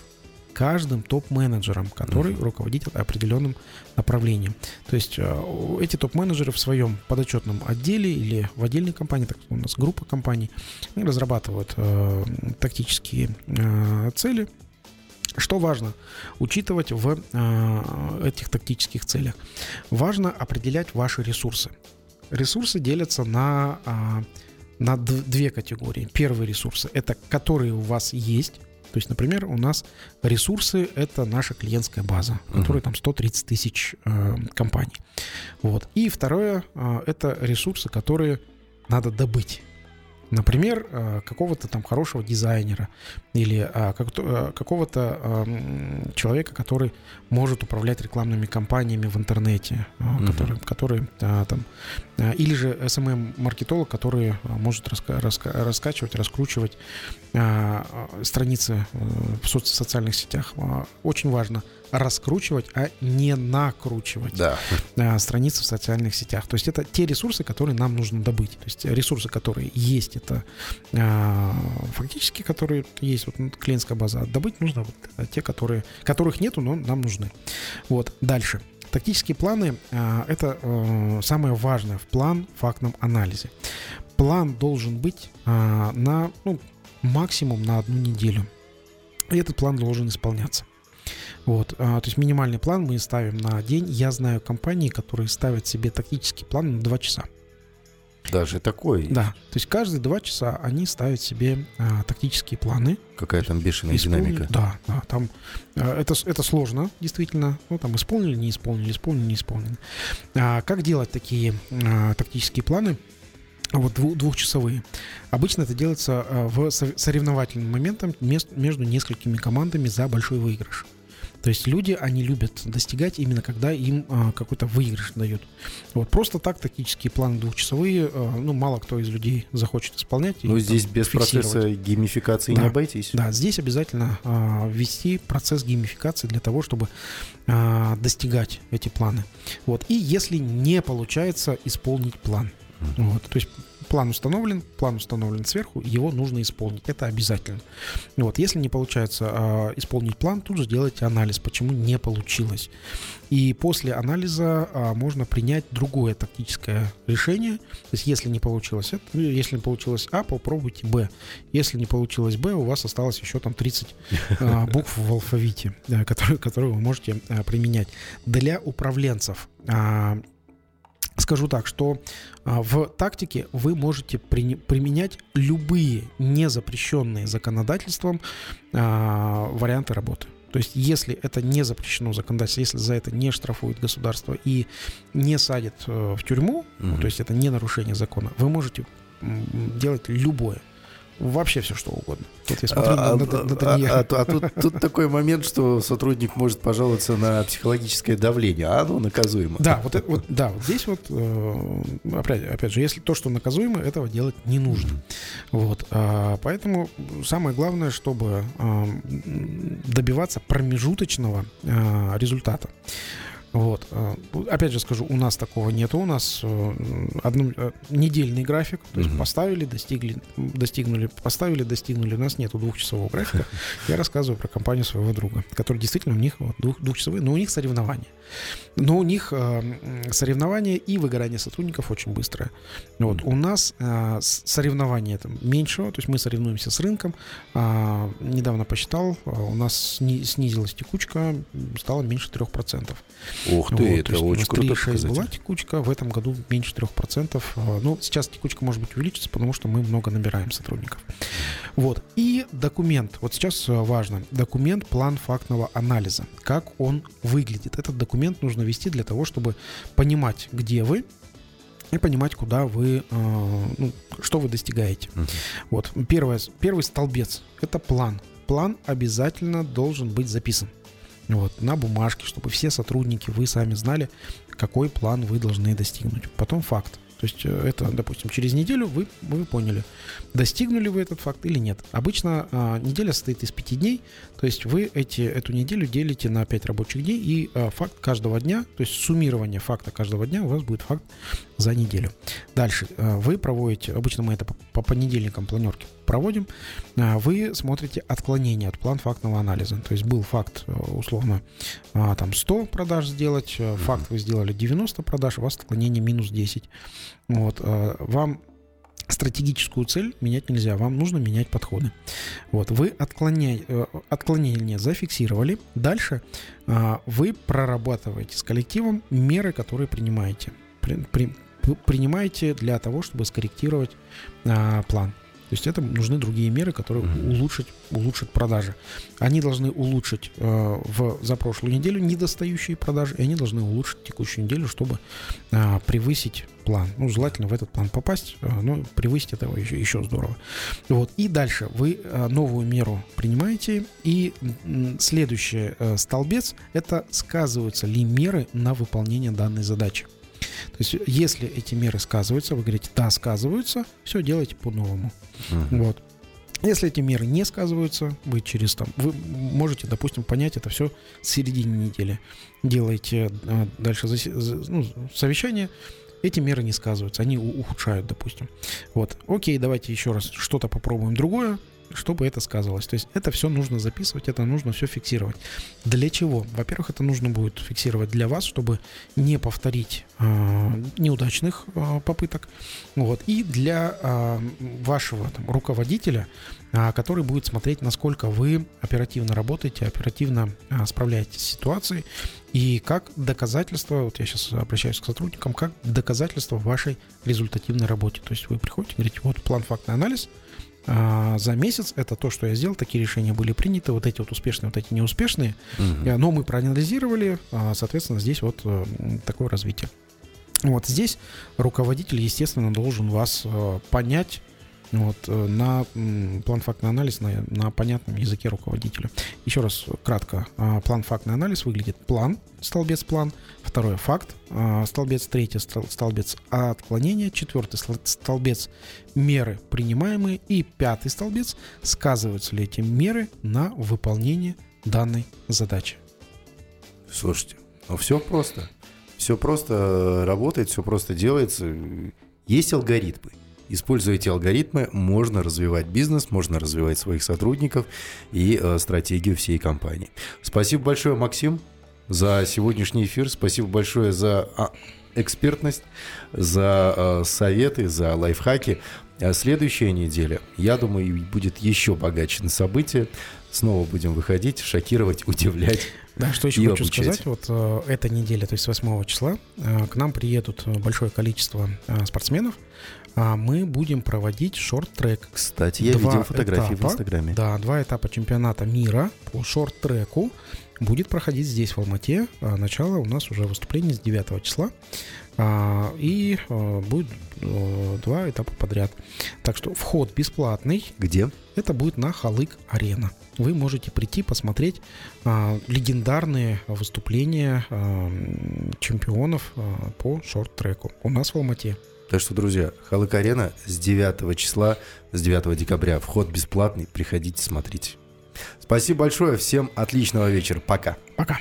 каждым топ-менеджером, который uh-huh. руководит определенным направлением. То есть э, эти топ-менеджеры в своем подотчетном отделе или в отдельной компании, так у нас группа компаний, разрабатывают э, тактические э, цели. Что важно учитывать в э, этих тактических целях? Важно определять ваши ресурсы. Ресурсы делятся на, а, на две категории. Первые ресурсы – это которые у вас есть, то есть, например, у нас ресурсы — это наша клиентская база, которая uh-huh. там 130 тысяч э, компаний. Вот. И второе э, — это ресурсы, которые надо добыть. Например, э, какого-то там хорошего дизайнера или э, э, какого-то человека, который может управлять рекламными кампаниями в интернете, uh-huh. который, который там, или же SMM-маркетолог, который может раска- раска- раскачивать, раскручивать страницы в социальных сетях. Очень важно – раскручивать, а не накручивать да. А, страницы в социальных сетях. То есть это те ресурсы, которые нам нужно добыть. То есть ресурсы, которые есть, это а, фактически, которые есть, вот клиентская база. А добыть нужно вот те, которые, которых нету, но нам нужны. Вот, дальше. Тактические планы это самое важное в план фактном анализе. План должен быть на ну, максимум на одну неделю. И этот план должен исполняться. Вот, а, то есть минимальный план мы ставим на день. Я знаю компании, которые ставят себе тактический план на 2 часа. Даже такой? Да. То есть каждые два часа они ставят себе а, тактические планы. Какая там бешеная исполнили, динамика. Да, да. Там а, это, это сложно, действительно. Ну, там исполнили, не исполнили, исполнили, не исполнили. А, как делать такие а, тактические планы? Вот двухчасовые. Обычно это делается а, в соревновательным моментом между несколькими командами за большой выигрыш. То есть люди, они любят достигать именно когда им а, какой-то выигрыш дают. Вот просто так тактические планы двухчасовые, а, ну, мало кто из людей захочет исполнять. Ну, здесь без процесса геймификации да, не обойтись. Да, здесь обязательно а, ввести процесс геймификации для того, чтобы а, достигать эти планы. Вот. И если не получается исполнить план, вот, то есть план установлен, план установлен сверху, его нужно исполнить. Это обязательно. Вот, если не получается э, исполнить план, тут же делайте анализ, почему не получилось. И после анализа э, можно принять другое тактическое решение. То есть, если не получилось это, ну, если не получилось А, попробуйте Б. Если не получилось Б, у вас осталось еще там 30 э, а, *laughs* букв в алфавите, э, которые, которые вы можете э, применять. Для управленцев скажу так, что а, в тактике вы можете при, применять любые незапрещенные законодательством а, варианты работы. То есть, если это не запрещено законодательством, если за это не штрафует государство и не садит э, в тюрьму, угу. то есть это не нарушение закона, вы можете делать любое вообще все что угодно. Вот я смотрю а, на, на, на, на а, а, а тут, тут такой момент, что сотрудник может пожаловаться на психологическое давление, а оно наказуемо. Да, вот, вот, да, вот здесь вот, э, опять, опять же, если то, что наказуемо, этого делать не нужно. Вот, а, поэтому самое главное, чтобы а, добиваться промежуточного а, результата. Вот. Э, опять же скажу, у нас такого нету. У нас э, одну, э, недельный график. То есть поставили, достигли, достигнули, поставили, достигнули. У нас нету двухчасового графика. *laughs* Я рассказываю про компанию своего друга, который действительно у них двух, двухчасовые, но у них соревнования. Но у них э, соревнования и выгорание сотрудников очень быстрое. Вот. У нас э, соревнования там, меньшего, то есть мы соревнуемся с рынком. Э, недавно посчитал, у нас сни, снизилась текучка, стало меньше 3%. Ух ты, Вот, то это очень круто 3,6 была текучка, в этом году меньше 3%. А, Ну, сейчас текучка может быть увеличится, потому что мы много набираем сотрудников. Вот. И документ. Вот сейчас э, важно. Документ, план фактного анализа. Как он выглядит. Этот документ нужно вести для того, чтобы понимать, где вы, и понимать, куда вы, э, ну, что вы достигаете. Мгм. Вот. Первое, первый столбец – это план. План обязательно должен быть записан. Вот, на бумажке, чтобы все сотрудники, вы сами знали, какой план вы должны достигнуть. Потом факт. То есть э, это, допустим, через неделю вы, вы поняли, достигнули вы этот факт или нет. Обычно а, неделя состоит из пяти дней, то есть вы эти, эту неделю делите на пять рабочих дней, и а, факт каждого дня, то есть суммирование факта каждого дня у вас будет факт за неделю. Дальше а, вы проводите, обычно мы это по, по понедельникам планерки проводим, а, вы смотрите отклонение от план фактного анализа. То есть был факт, э, условно, а, там 100 продаж сделать, э, факт вы сделали 90 продаж, у вас отклонение минус 10. Вот, э, вам стратегическую цель менять нельзя, вам нужно менять подходы. Вот, вы отклоня... э, отклонение зафиксировали, дальше а, вы прорабатываете с коллективом меры, которые принимаете. При- при- принимаете для того, чтобы скорректировать а, план. То есть это нужны другие меры, которые улучшат, улучшат продажи. Они должны улучшить э, в, за прошлую неделю недостающие продажи, и они должны улучшить текущую неделю, чтобы а, превысить план. Ну, желательно в этот план попасть, а, но превысить этого еще, еще здорово. Вот. И дальше вы а, новую меру принимаете, и следующий э, столбец – это сказываются ли меры на выполнение данной задачи. То есть, если эти меры сказываются, вы говорите, да, сказываются, все делайте по-новому. Мгм. Вот. Если эти меры не сказываются, вы через там, вы можете, допустим, понять это все с середины недели. Делаете дальше ну, совещание, эти меры не сказываются, они ухудшают, допустим. Вот, окей, давайте еще раз что-то попробуем другое, чтобы это сказывалось. То есть это все нужно записывать, это нужно все фиксировать. Для чего? Во-первых, это нужно будет фиксировать для вас, чтобы не повторить а, неудачных а, попыток. Вот. И для а, вашего там, руководителя, а, который будет смотреть, насколько вы оперативно работаете, оперативно а, справляетесь с ситуацией, и как доказательство, вот я сейчас обращаюсь к сотрудникам, как доказательство вашей результативной работе. То есть вы приходите говорите, вот план фактный анализ, а, за месяц это то, что я сделал, такие решения были приняты, вот эти вот успешные, вот эти неуспешные. Э, но мы проанализировали, а, соответственно, здесь вот э, такое развитие. Вот здесь руководитель, естественно, должен вас э, понять вот, э, на м, план фактный анализ на, на понятном языке руководителя. Еще раз кратко. А, План фактный анализ выглядит план, столбец план, второе факт, а, столбец третий, стол- столбец отклонения, четвертый стол- столбец меры принимаемые и пятый столбец сказываются ли эти меры на выполнение данной задачи. Слушайте, ну все просто. Все просто э, работает, все просто делается. Есть алгоритмы. Используя эти алгоритмы, можно развивать бизнес, можно развивать своих сотрудников и э, стратегию всей компании. Спасибо большое, Максим, за сегодняшний эфир. Спасибо большое за а, экспертность, за э, советы, за лайфхаки. А следующая неделя, я думаю, будет еще богаче на события. Снова будем выходить, шокировать, *laughs* удивлять. Да, что еще хочу обучать. сказать, вот э, эта неделя, то есть с 8 числа, э, к нам приедут большое количество э, спортсменов, мы будем проводить шорт-трек. Кстати, я Два видел фотографии в этапа. Инстаграме. Да, два этапа чемпионата мира по шорт-треку будет проходить здесь, в Алмате. А Начало у нас уже выступление с 9 числа. А, И э, будет два этапа подряд. Так что вход бесплатный. Где? Это будет на Халык Арена. Вы можете прийти посмотреть а, легендарные выступления а, чемпионов а, по шорт-треку. У нас в Алмате. Так что, друзья, Халык Арена с 9 числа, с 9 декабря. Вход бесплатный. Приходите, смотрите. Спасибо большое. Всем отличного вечера. Пока. Пока.